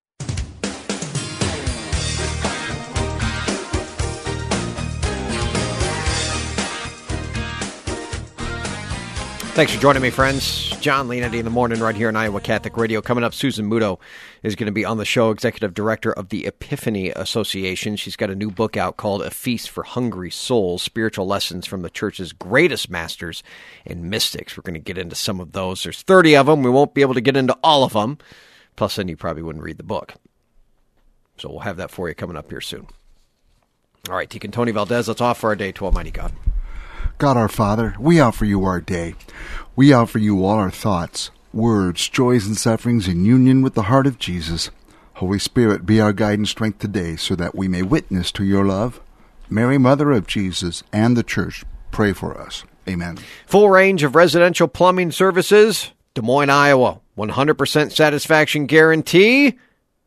Thanks for joining me, friends. John Leonetti in the morning right here on Iowa Catholic Radio. Coming up, Susan Muto is going to be on the show, executive director of the Epiphany Association. She's got a new book out called A Feast for Hungry Souls Spiritual Lessons from the Church's Greatest Masters and Mystics. We're going to get into some of those. There's 30 of them. We won't be able to get into all of them. Plus, then you probably wouldn't read the book. So we'll have that for you coming up here soon. All right, Deacon Tony Valdez, let's offer our day to Almighty God. God our Father, we offer you our day. We offer you all our thoughts, words, joys, and sufferings in union with the heart of Jesus. Holy Spirit, be our guide and strength today so that we may witness to your love. Mary, Mother of Jesus, and the Church, pray for us. Amen. Full range of residential plumbing services, Des Moines, Iowa. 100% satisfaction guarantee.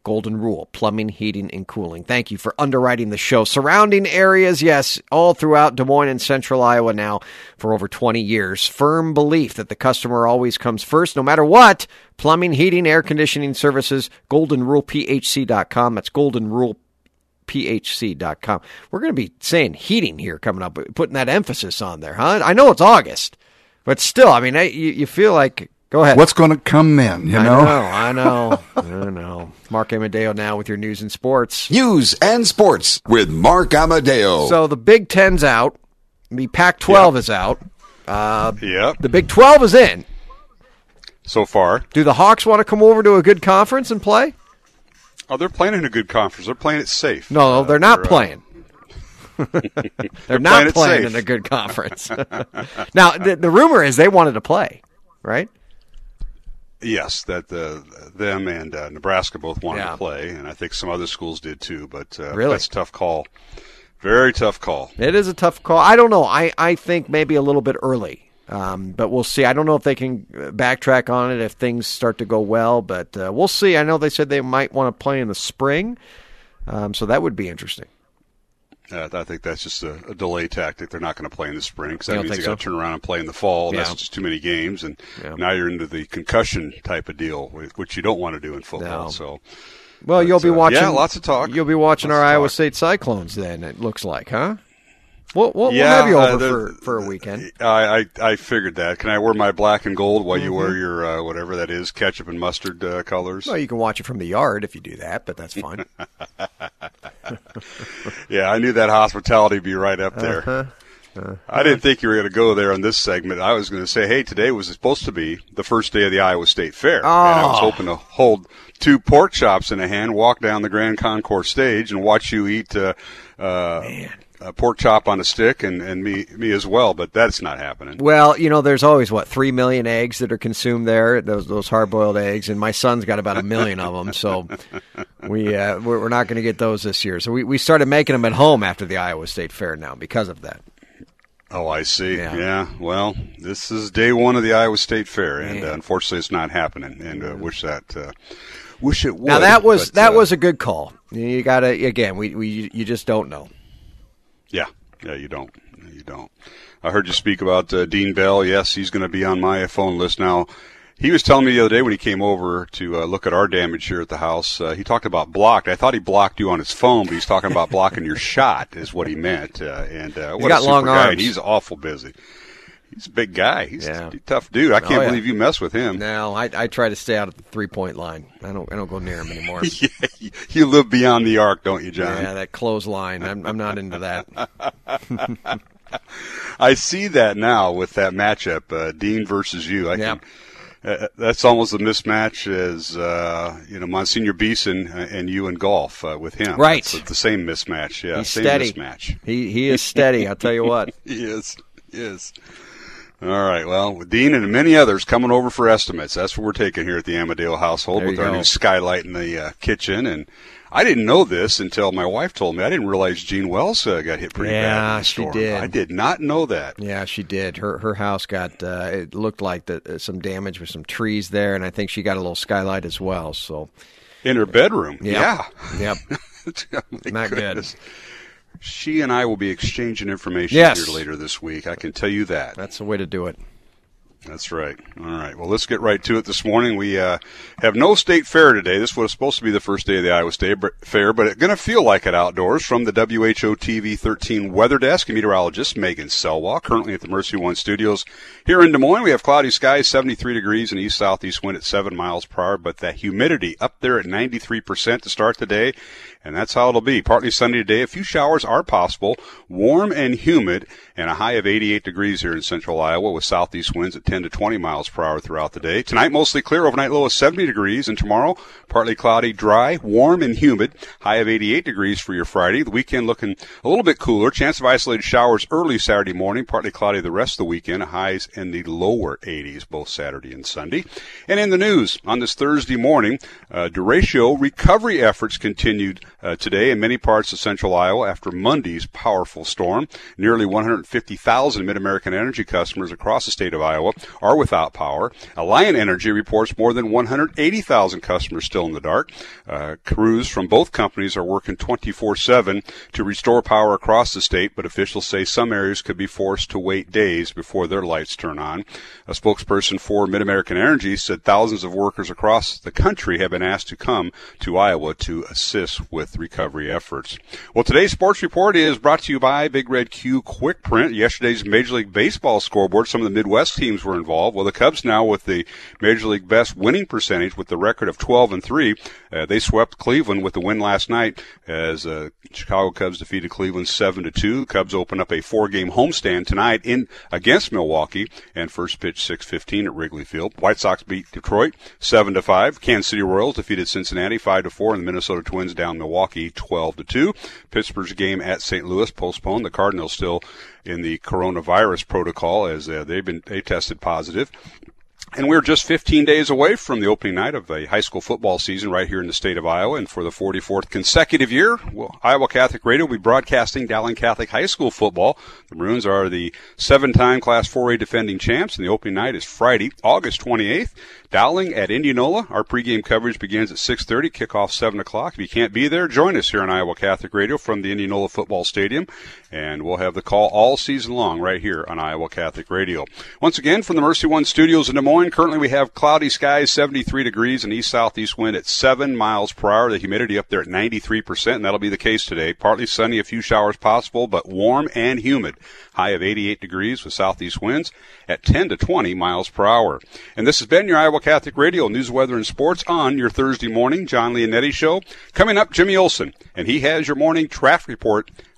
Golden Rule, plumbing, heating, and cooling. Thank you for underwriting the show. Surrounding areas, yes, all throughout Des Moines and central Iowa now for over 20 years. Firm belief that the customer always comes first, no matter what. Plumbing, heating, air conditioning services, Golden Rule goldenrulephc.com. That's goldenrulephc.com. We're going to be saying heating here coming up, putting that emphasis on there, huh? I know it's August, but still, I mean, you, you feel like Go ahead. What's going to come then? You know, I know, I know, I know. Mark Amadeo now with your news and sports. News and sports with Mark Amadeo. So the Big Ten's out. The Pac-12 yep. is out. Uh, yep. The Big 12 is in. So far. Do the Hawks want to come over to a good conference and play? Oh, they're playing in a good conference. They're playing it safe. No, they're not they're, playing. Uh, they're, they're, not playing, playing in a good conference. now, the, the rumor is they wanted to play, right? Yes, that uh, them and uh, Nebraska both wanted yeah. to play, and I think some other schools did too. But uh, really? that's a tough call. Very tough call. It is a tough call. I don't know. I, I think maybe a little bit early, um, but we'll see. I don't know if they can backtrack on it if things start to go well, but uh, we'll see. I know they said they might want to play in the spring, um, so that would be interesting. Uh, I think that's just a, a, delay tactic. They're not going to play in the spring because that means they so? got to turn around and play in the fall. Yeah. That's just too many games, and yeah. now you're into the concussion type of deal, which you don't want to do in football. No. So, well, but, you'll be uh, watching. Yeah, lots of talk. You'll be watching lots our Iowa. State Cyclones. Then it looks like, huh? We'll, we'll, yeah, we'll have you uh, over the, for, for a weekend. I, I, I figured that. Can I wear my black and gold while mm-hmm. you wear your uh, whatever that is, ketchup and mustard uh, colors? Well, you can watch it from the yard if you do that, but that's fine. yeah, I knew that hospitality would be right up there. Uh-huh. Uh-huh. I didn't think you were going to go there on this segment. I was going to say, hey, today was supposed to be the first day of the Iowa State Fair. Oh. And I was hoping to hold two pork chops in a hand, walk down the Grand Concourse stage, and watch you eat uh, uh, a pork chop on a stick, and, and me me as well. But that's not happening. Well, you know, there's always what three million eggs that are consumed there. Those those hard boiled eggs, and my son's got about a million of them. So we uh, we're, not going to get those this year. So we we started making them at home after the Iowa State Fair now because of that. Oh, I see. Yeah. Yeah. Well, this is day one of the Iowa State Fair, and uh, unfortunately, it's not happening. And uh, wish that uh, wish it would. Now that was but, that uh, was a good call. You got to again. We we you just don't know. Yeah. Yeah. You don't. You don't. I heard you speak about uh, Dean Bell. Yes, he's going to be on my phone list now. He was telling me the other day when he came over to uh, look at our damage here at the house. Uh, he talked about blocked. I thought he blocked you on his phone, but he's talking about blocking your shot, is what he meant. Uh, and uh, what got a super long guy, arms. and he's awful busy. He's a big guy. He's Yeah. a tough dude. I can't Oh, yeah. believe you mess with him. No, I I try to stay out at the three point line. I don't I don't go near him anymore. yeah, you live beyond the arc, don't you, John? Yeah, that clothesline. I'm I'm not into that. I see that now with that matchup, uh, Dean versus you. I Yeah. can, uh, that's almost a mismatch as uh, you know Monsignor Beeson and you in golf uh, with him. Right. It's the same mismatch. Yeah, He's same steady. mismatch. He he is steady. I'll tell you what. he is. He is. All right. Well, Dean and many others coming over for estimates. That's what we're taking here at the Amadeo household There with our go. new skylight in the uh, kitchen. And I didn't know this until my wife told me. I didn't realize Gene Wells uh, got hit pretty bad. Yeah, she storm. did. I did not know that. Yeah, she did. Her her house got uh, it looked like the, uh, some damage with some trees there, and I think she got a little skylight as well. So In her bedroom. Yep. Yeah. Yep. Not good. She and I will be exchanging information Yes. here later this week. I can tell you that. that's the way to do it. That's right. All right. Well, let's get right to it this morning. We uh, have no state fair today. This was supposed to be the first day of the Iowa State Fair, but it's going to feel like it outdoors. From the WHO TV 13 weather desk, meteorologist Megan Selwa, currently at the Mercy One Studios here in Des Moines. We have cloudy skies, 73 degrees, and east southeast wind at 7 miles per hour, but that humidity up there at 93% to start the day. And that's how it'll be. Partly sunny today. A few showers are possible. Warm and humid, and a high of 88 degrees here in central Iowa with southeast winds at 10 to 20 miles per hour throughout the day. Tonight, mostly clear. Overnight low of 70 degrees. And tomorrow, partly cloudy, dry, warm, and humid. High of 88 degrees for your Friday. The weekend looking a little bit cooler. Chance of isolated showers early Saturday morning. Partly cloudy the rest of the weekend. Highs in the lower 80s both Saturday and Sunday. And in the news on this Thursday morning, uh, derecho recovery efforts continued uh, today in many parts of central Iowa after Monday's powerful storm. Nearly 150,000 MidAmerican Energy customers across the state of Iowa are without power. Alliant Energy reports more than 180,000 customers still in the dark. Uh, crews from both companies are working 24/7 to restore power across the state, but officials say some areas could be forced to wait days before their lights turn on. A spokesperson for MidAmerican Energy said thousands of workers across the country have been asked to come to Iowa to assist with recovery efforts. Well, today's sports report is brought to you by Big Red Q Quick Print. Yesterday's Major League Baseball scoreboard, some of the Midwest teams were involved. Well, the Cubs now with the Major League best winning percentage with the record of 12 and 3. Uh, they swept Cleveland with the win last night as uh, Chicago Cubs defeated Cleveland 7 to 2. The Cubs open up a four-game homestand tonight in against Milwaukee and first pitch 6:15 at Wrigley Field. White Sox beat Detroit 7 to 5. Kansas City Royals defeated Cincinnati 5 to 4 and the Minnesota Twins down Milwaukee 12 to 2. Pittsburgh's game at St. Louis postponed. The Cardinals still in the coronavirus protocol as uh, they've been they tested positive. And we're just 15 days away from the opening night of the high school football season right here in the state of Iowa. And for the 44th consecutive year, well, Iowa Catholic Radio will be broadcasting Dowling Catholic High School football. The Maroons are the seven-time Class 4A defending champs, and the opening night is Friday, August 28th. Dowling at Indianola. Our pregame coverage begins at 6:30, kickoff 7 o'clock. If you can't be there, join us here on Iowa Catholic Radio from the Indianola Football Stadium, and we'll have the call all season long right here on Iowa Catholic Radio. Once again, from the Mercy One Studios in Des Moines, currently we have cloudy skies, 73 degrees, and east southeast wind at 7 miles per hour. The humidity up there at 93%, and that'll be the case today. Partly sunny, a few showers possible, but warm and humid. High of 88 degrees with southeast winds at 10 to 20 miles per hour. And this has been your Iowa Catholic Radio News, Weather, and Sports on your Thursday morning John Leonetti Show. Coming up, Jimmy Olson, and he has your morning traffic report.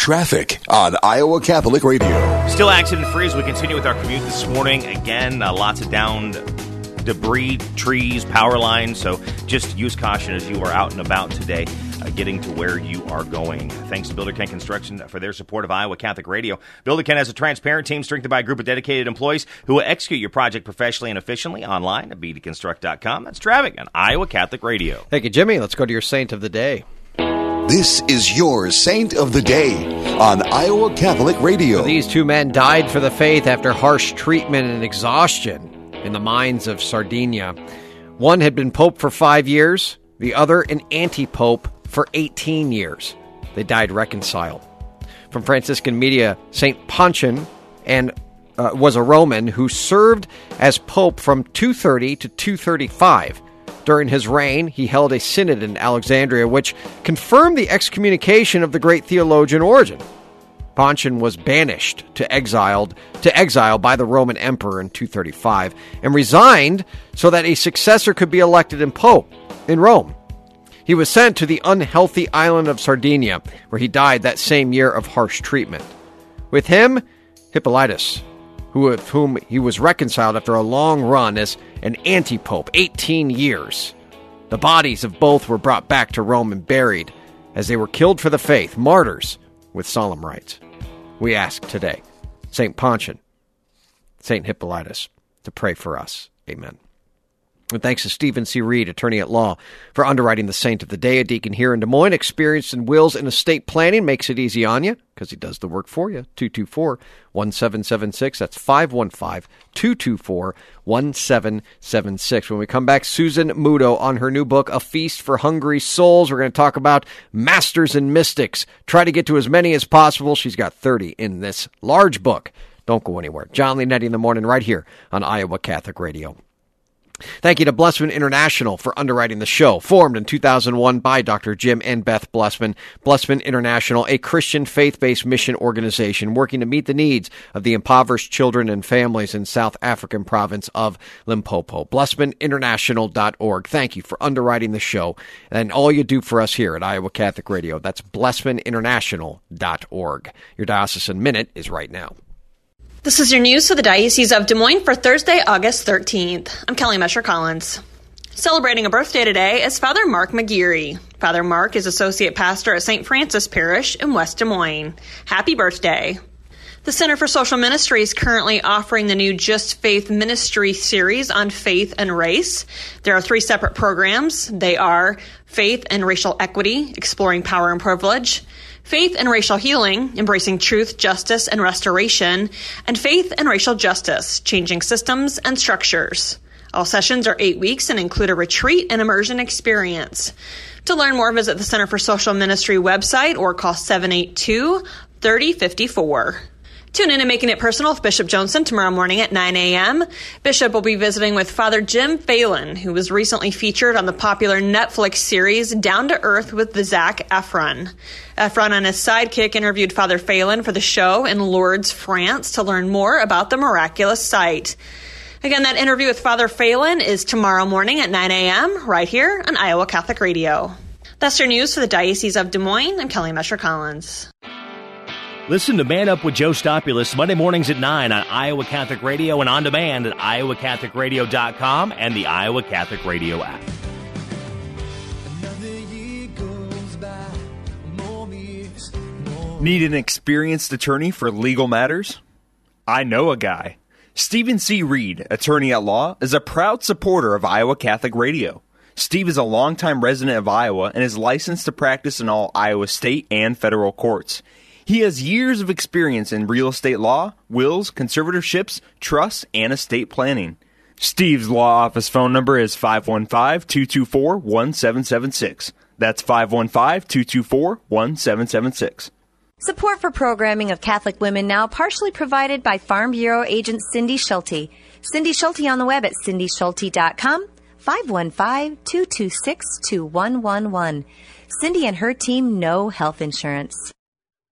Traffic on Iowa Catholic Radio. Still accident free as we continue with our commute this morning. Again, uh, lots of downed debris, trees, power lines. So just use caution as you are out and about today, uh, getting to where you are going. Thanks to Builder Ken Construction for their support of Iowa Catholic Radio. Builder Ken has a transparent team strengthened by a group of dedicated employees who will execute your project professionally and efficiently online at bdconstruct.com. That's traffic on Iowa Catholic Radio. Thank you, Jimmy. Let's go to your saint of the day. This is your Saint of the Day on Iowa Catholic Radio. These two men died for the faith after harsh treatment and exhaustion in the mines of Sardinia. One had been pope for five years, the other an anti pope for 18 years. They died reconciled. From Franciscan media, St. Pontian and uh, was a Roman who served as pope from 230 to 235. During his reign, he held a synod in Alexandria which confirmed the excommunication of the great theologian Origen. Pontian was banished to exiled to exile by the Roman emperor in 235 and resigned so that a successor could be elected in pope in Rome. He was sent to the unhealthy island of Sardinia, where he died that same year of harsh treatment. With him, Hippolytus, who, with whom he was reconciled after a long run as an anti pope, 18 years. The bodies of both were brought back to Rome and buried, as they were killed for the faith, martyrs with solemn rites. We ask today, St. Pontian, St. Hippolytus, to pray for us. Amen. And thanks to Stephen C. Reed, attorney at law, for underwriting the Saint of the Day, a deacon here in Des Moines, experienced in wills and estate planning, makes it easy on you because he does the work for you. 224 1776. That's 515 224 1776. When we come back, Susan Muto on her new book, A Feast for Hungry Souls. We're going to talk about masters and mystics. Try to get to as many as possible. She's got 30 in this large book. Don't go anywhere. John Leonetti in the morning, right here on Iowa Catholic Radio. Thank you to Blessman International for underwriting the show. Formed in 2001 by Dr. Jim and Beth Blessman. Blessman International, a Christian faith based mission organization working to meet the needs of the impoverished children and families in South African province of Limpopo. BlessmanInternational.org. Thank you for underwriting the show and all you do for us here at Iowa Catholic Radio. That's BlessmanInternational.org. Your Diocesan Minute is right now. This is your news for the Diocese of Des Moines for Thursday, August 13th. I'm Kelly Mescher Collins. Celebrating a birthday today is Father Mark McGeary. Father Mark is Associate Pastor at St. Francis Parish in West Des Moines. Happy birthday. The Center for Social Ministry is currently offering the new Just Faith Ministry series on faith and race. There are three separate programs. They are Faith and Racial Equity, Exploring Power and Privilege, Faith and Racial Healing, Embracing Truth, Justice, and Restoration, and Faith and Racial Justice, Changing Systems and Structures. All sessions are eight weeks and include a retreat and immersion experience. To learn more, visit the Center for Social Ministry website or call 782 3054. Tune in to Making It Personal with Bishop Joensen tomorrow morning at 9 a.m. Bishop will be visiting with Father Jim Phelan, who was recently featured on the popular Netflix series Down to Earth with the Zac Efron. Efron and his sidekick interviewed Father Phelan for the show in Lourdes, France, to learn more about the miraculous site. Again, that interview with Father Phelan is tomorrow morning at 9 a.m. right here on Iowa Catholic Radio. That's your news for the Diocese of Des Moines. I'm Kelly Mescher Collins. Listen to Man Up with Joe Stopulus Monday mornings at 9 on Iowa Catholic Radio and on demand at iowacatholicradio.com and the Iowa Catholic Radio app. Need an experienced attorney for legal matters? I know a guy. Stephen C. Reed, attorney at law, is a proud supporter of Iowa Catholic Radio. Steve is a longtime resident of Iowa and is licensed to practice in all Iowa state and federal courts. He has years of experience in real estate law, wills, conservatorships, trusts, and estate planning. Steve's law office phone number is 515 224 1776. That's 515 224 1776. Support for programming of Catholic Women Now partially provided by Farm Bureau agent Cindy Schulte. Cindy Schulte on the web at cindyschulte.com, 515-226-2111. Cindy and her team know health insurance.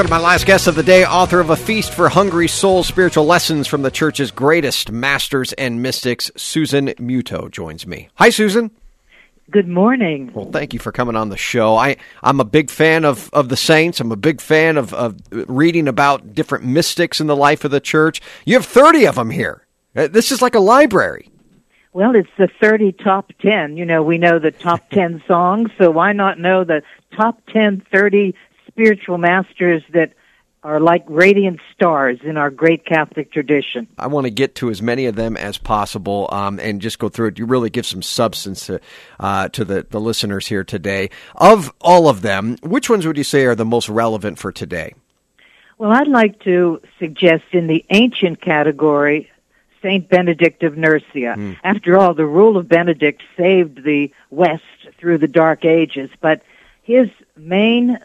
go to my last guest of the day, author of A Feast for Hungry Souls Spiritual Lessons from the Church's Greatest Masters and Mystics. Susan Muto joins me. Hi, Susan. Good morning. Well, thank you for coming on the show. I, I'm a big fan of, of the saints. I'm a big fan of, of reading about different mystics in the life of the church. You have 30 of them here. Uh, This is like a library. Well, it's the 30 top 10. You know, we know the top 10 songs, so why not know the top 10, 30 spiritual masters that are like radiant stars in our great Catholic tradition. I want to get to as many of them as possible um, and just go through it. You really give some substance to uh, to the, the listeners here today. Of all of them, which ones would you say are the most relevant for today? Well, I'd like to suggest in the ancient category, Saint Benedict of Nursia. After all, the rule of Benedict saved the West through the Dark Ages, but his main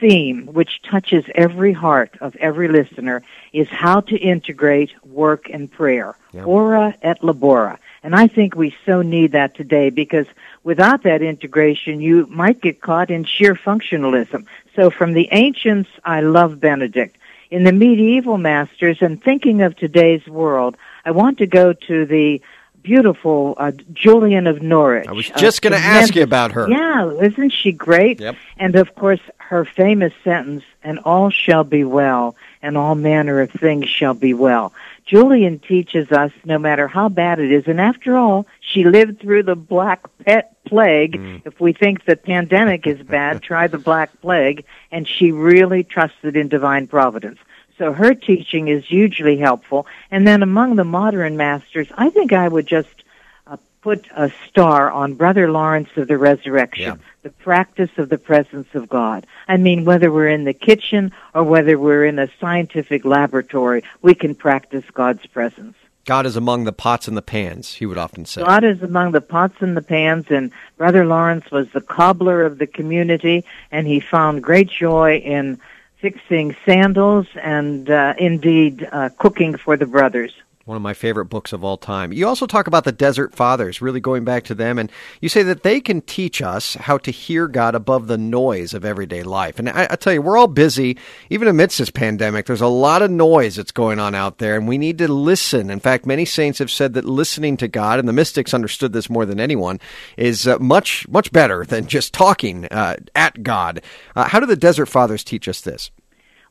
theme, which touches every heart of every listener, is how to integrate work and prayer. Ora et labora. And I think we so need that today because without that integration, you might get caught in sheer functionalism. So from the ancients, I love Benedict. In the medieval masters, and thinking of today's world, I want to go to the beautiful uh, Julian of Norwich. I was just going to ask you about her. Yeah, isn't she great? Yep. And of course, her famous sentence, and all shall be well, and all manner of things shall be well. Julian teaches us no matter how bad it is, and after all, she lived through the Black Pet Plague. If we think the pandemic is bad, try the Black Plague, and she really trusted in divine providence. So her teaching is hugely helpful. And then among the modern masters, I think I would just uh, put a star on Brother Lawrence of the Resurrection, the practice of the presence of God. I mean, whether we're in the kitchen or whether we're in a scientific laboratory, we can practice God's presence. God is among the pots and the pans, he would often say. God is among the pots and the pans, and Brother Lawrence was the cobbler of the community, and he found great joy in fixing sandals and uh, indeed uh, cooking for the brothers. One of my favorite books of all time. You also talk about the Desert Fathers, really going back to them, and you say that they can teach us how to hear God above the noise of everyday life. And I, I tell you, we're all busy, even amidst this pandemic. There's a lot of noise that's going on out there, and we need to listen. In fact, many saints have said that listening to God, and the mystics understood this more than anyone, is uh, much much better than just talking uh, at God. Uh, how do the Desert Fathers teach us this?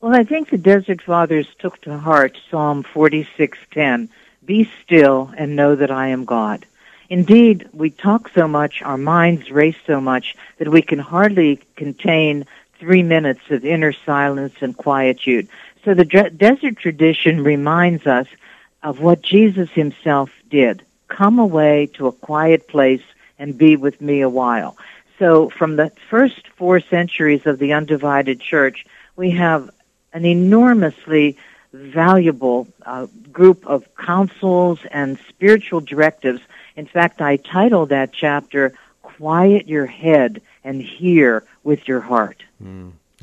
Well, I think the Desert Fathers took to heart Psalm 46:10, "Be still and know that I am God." Indeed, we talk so much, our minds race so much that we can hardly contain 3 minutes of inner silence and quietude. So the dre- desert tradition reminds us of what Jesus himself did. Come away to a quiet place and be with me a while. So from the first 4 centuries of the undivided church, we have an enormously valuable uh, group of counsels and spiritual directives. In fact, I titled that chapter, Quiet Your Head and Hear with Your Heart.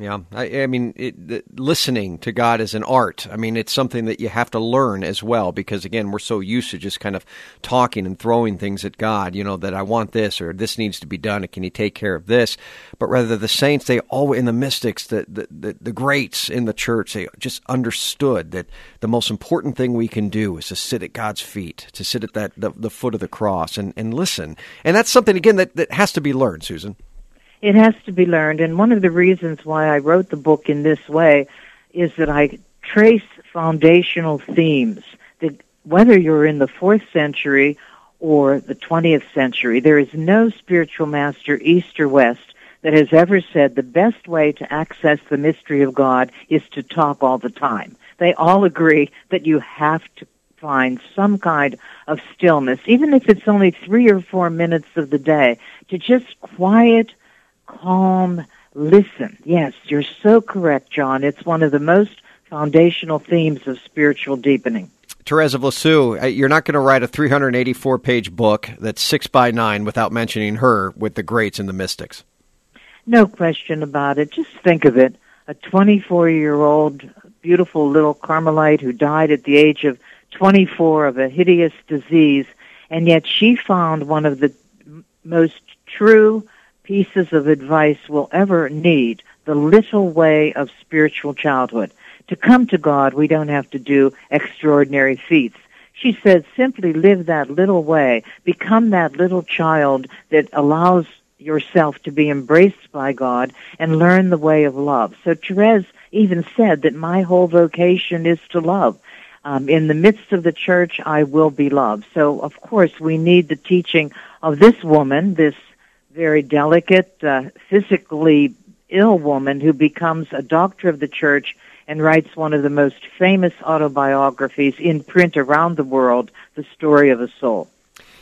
Yeah, I, I mean, it, the, listening to God is an art. I mean, it's something that you have to learn as well because, again, we're so used to just kind of talking and throwing things at God. You know that I want this or this needs to be done. Can you take care of this? But rather, the saints, they always in the mystics, the, the the the greats in the church, they just understood that the most important thing we can do is to sit at God's feet, to sit at that the, the foot of the cross and and listen. And that's something again that that has to be learned, Susan. It has to be learned, and one of the reasons why I wrote the book in this way is that I trace foundational themes that whether you're in the fourth century or the 20th century, there is no spiritual master, east or west, that has ever said the best way to access the mystery of God is to talk all the time. They all agree that you have to find some kind of stillness, even if it's only three or four minutes of the day, to just quiet, calm, listen. Yes, you're so correct, John. It's one of the most foundational themes of spiritual deepening. Therese of Lisieux, uh, you're not going to write a 384 page book that's six by nine without mentioning her with the greats and the mystics. No question about it. Just think of it. A 24 year old, beautiful little Carmelite who died at the age of 24 of a hideous disease, and yet she found one of the most true pieces of advice we'll ever need the little way of spiritual childhood. To come to God, we don't have to do extraordinary feats. She said, simply live that little way. Become that little child that allows yourself to be embraced by God and learn the way of love. So Therese even said that my whole vocation is to love. Um, in the midst of the church, I will be loved. So, of course, we need the teaching of this woman, this very delicate, uh, physically ill woman who becomes a doctor of the church and writes one of the most famous autobiographies in print around the world, The Story of a Soul.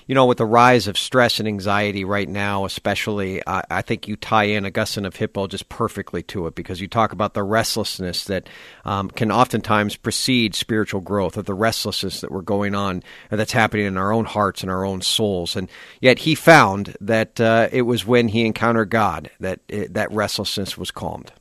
You know, with the rise of stress and anxiety right now, especially, I, I think you tie in Augustine of Hippo just perfectly to it because you talk about the restlessness that um, can oftentimes precede spiritual growth, or the restlessness that we're going on, that's happening in our own hearts and our own souls. And yet, he found that uh, it was when he encountered God that it, that restlessness was calmed.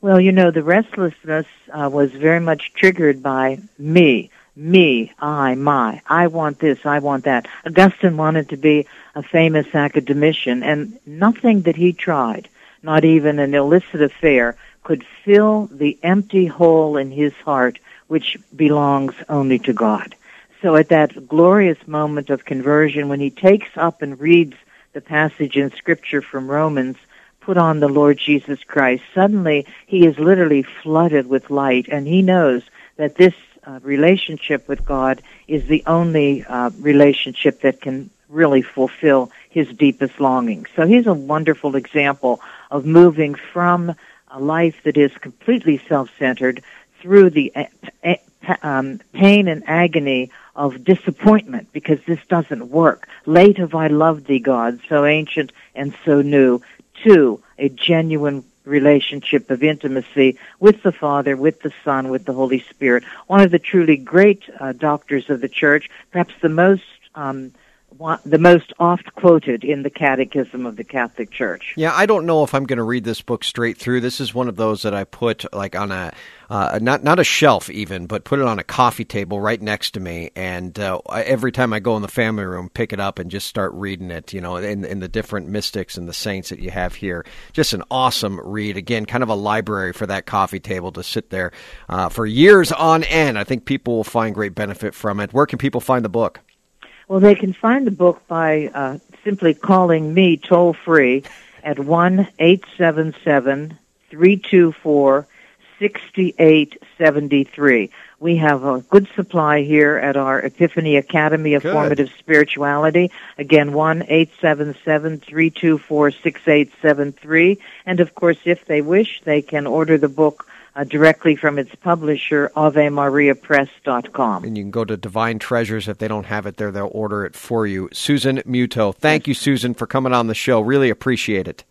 Well, you know, the restlessness uh, was very much triggered by me me, I, my. I want this, I want that. Augustine wanted to be a famous academician, and nothing that he tried, not even an illicit affair, could fill the empty hole in his heart which belongs only to God. So at that glorious moment of conversion, when he takes up and reads the passage in Scripture from Romans, put on the Lord Jesus Christ, suddenly he is literally flooded with light, and he knows that this uh, relationship with God is the only uh, relationship that can really fulfill his deepest longings. So he's a wonderful example of moving from a life that is completely self-centered through the uh, um, pain and agony of disappointment because this doesn't work. Late have I loved thee, God, so ancient and so new, to a genuine relationship of intimacy with the Father, with the Son, with the Holy Spirit. One of the truly great uh, doctors of the Church, perhaps the most um, the most oft quoted in the Catechism of the Catholic Church. Yeah, I don't know if I'm going to read this book straight through. This is one of those that I put like on a uh, not not a shelf even, but put it on a coffee table right next to me, and uh, every time I go in the family room, pick it up and just start reading it. You know, in, in the different mystics and the saints that you have here. Just an awesome read. Again, kind of a library for that coffee table to sit there uh, for years on end. I think people will find great benefit from it. Where can people find the book? Well, they can find the book by uh, simply calling me toll free at one eight seven seven three two four sixty eight seventy three. We have a good supply here at our Epiphany Academy of good. Formative Spirituality. Again, one eight seven seven three two four six eight seven three. And of course, if they wish, they can order the book uh, directly from its publisher, AveMariaPress.com. And you can go to Divine Treasures. If they don't have it there, they'll order it for you. Susan Muto. Thank you, Susan, for coming on the show. Really appreciate it.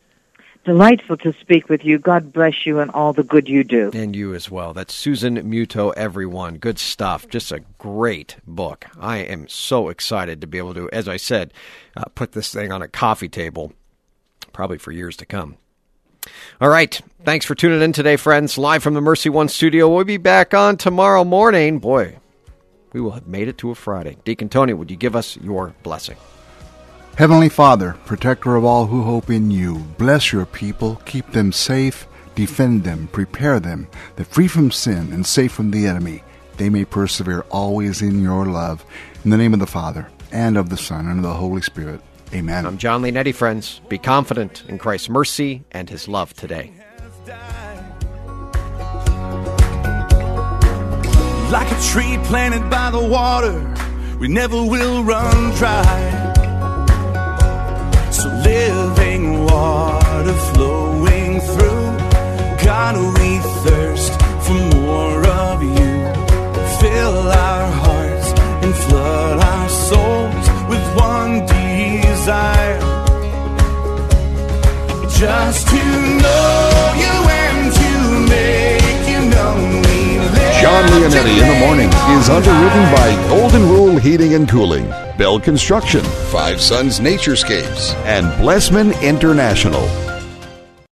Delightful to speak with you. God bless you and all the good you do. And you as well. That's Susan Muto, everyone. Good stuff. Just a great book. I am so excited to be able to, as I said, uh, put this thing on a coffee table, probably for years to come. All right. Thanks for tuning in today, friends. Live from the Mercy One studio. We'll be back on tomorrow morning. Boy, we will have made it to a Friday. Deacon Tony, would you give us your blessing? Heavenly Father, protector of all who hope in you, bless your people, keep them safe, defend them, prepare them, that free from sin and safe from the enemy, they may persevere always in your love. In the name of the Father, and of the Son, and of the Holy Spirit. Amen. I'm John Leonetti, friends. Be confident in Christ's mercy and his love today. Like a tree planted by the water, we never will run dry. So living water flowing through, God, we thirst for more of you. Fill our hearts and flood our souls with one desire just to know you and to make you known. John Leonetti in the morning is underwritten by Golden Rule Heating and Cooling, Bell Construction, Five Sons Naturescapes, and Blessman International.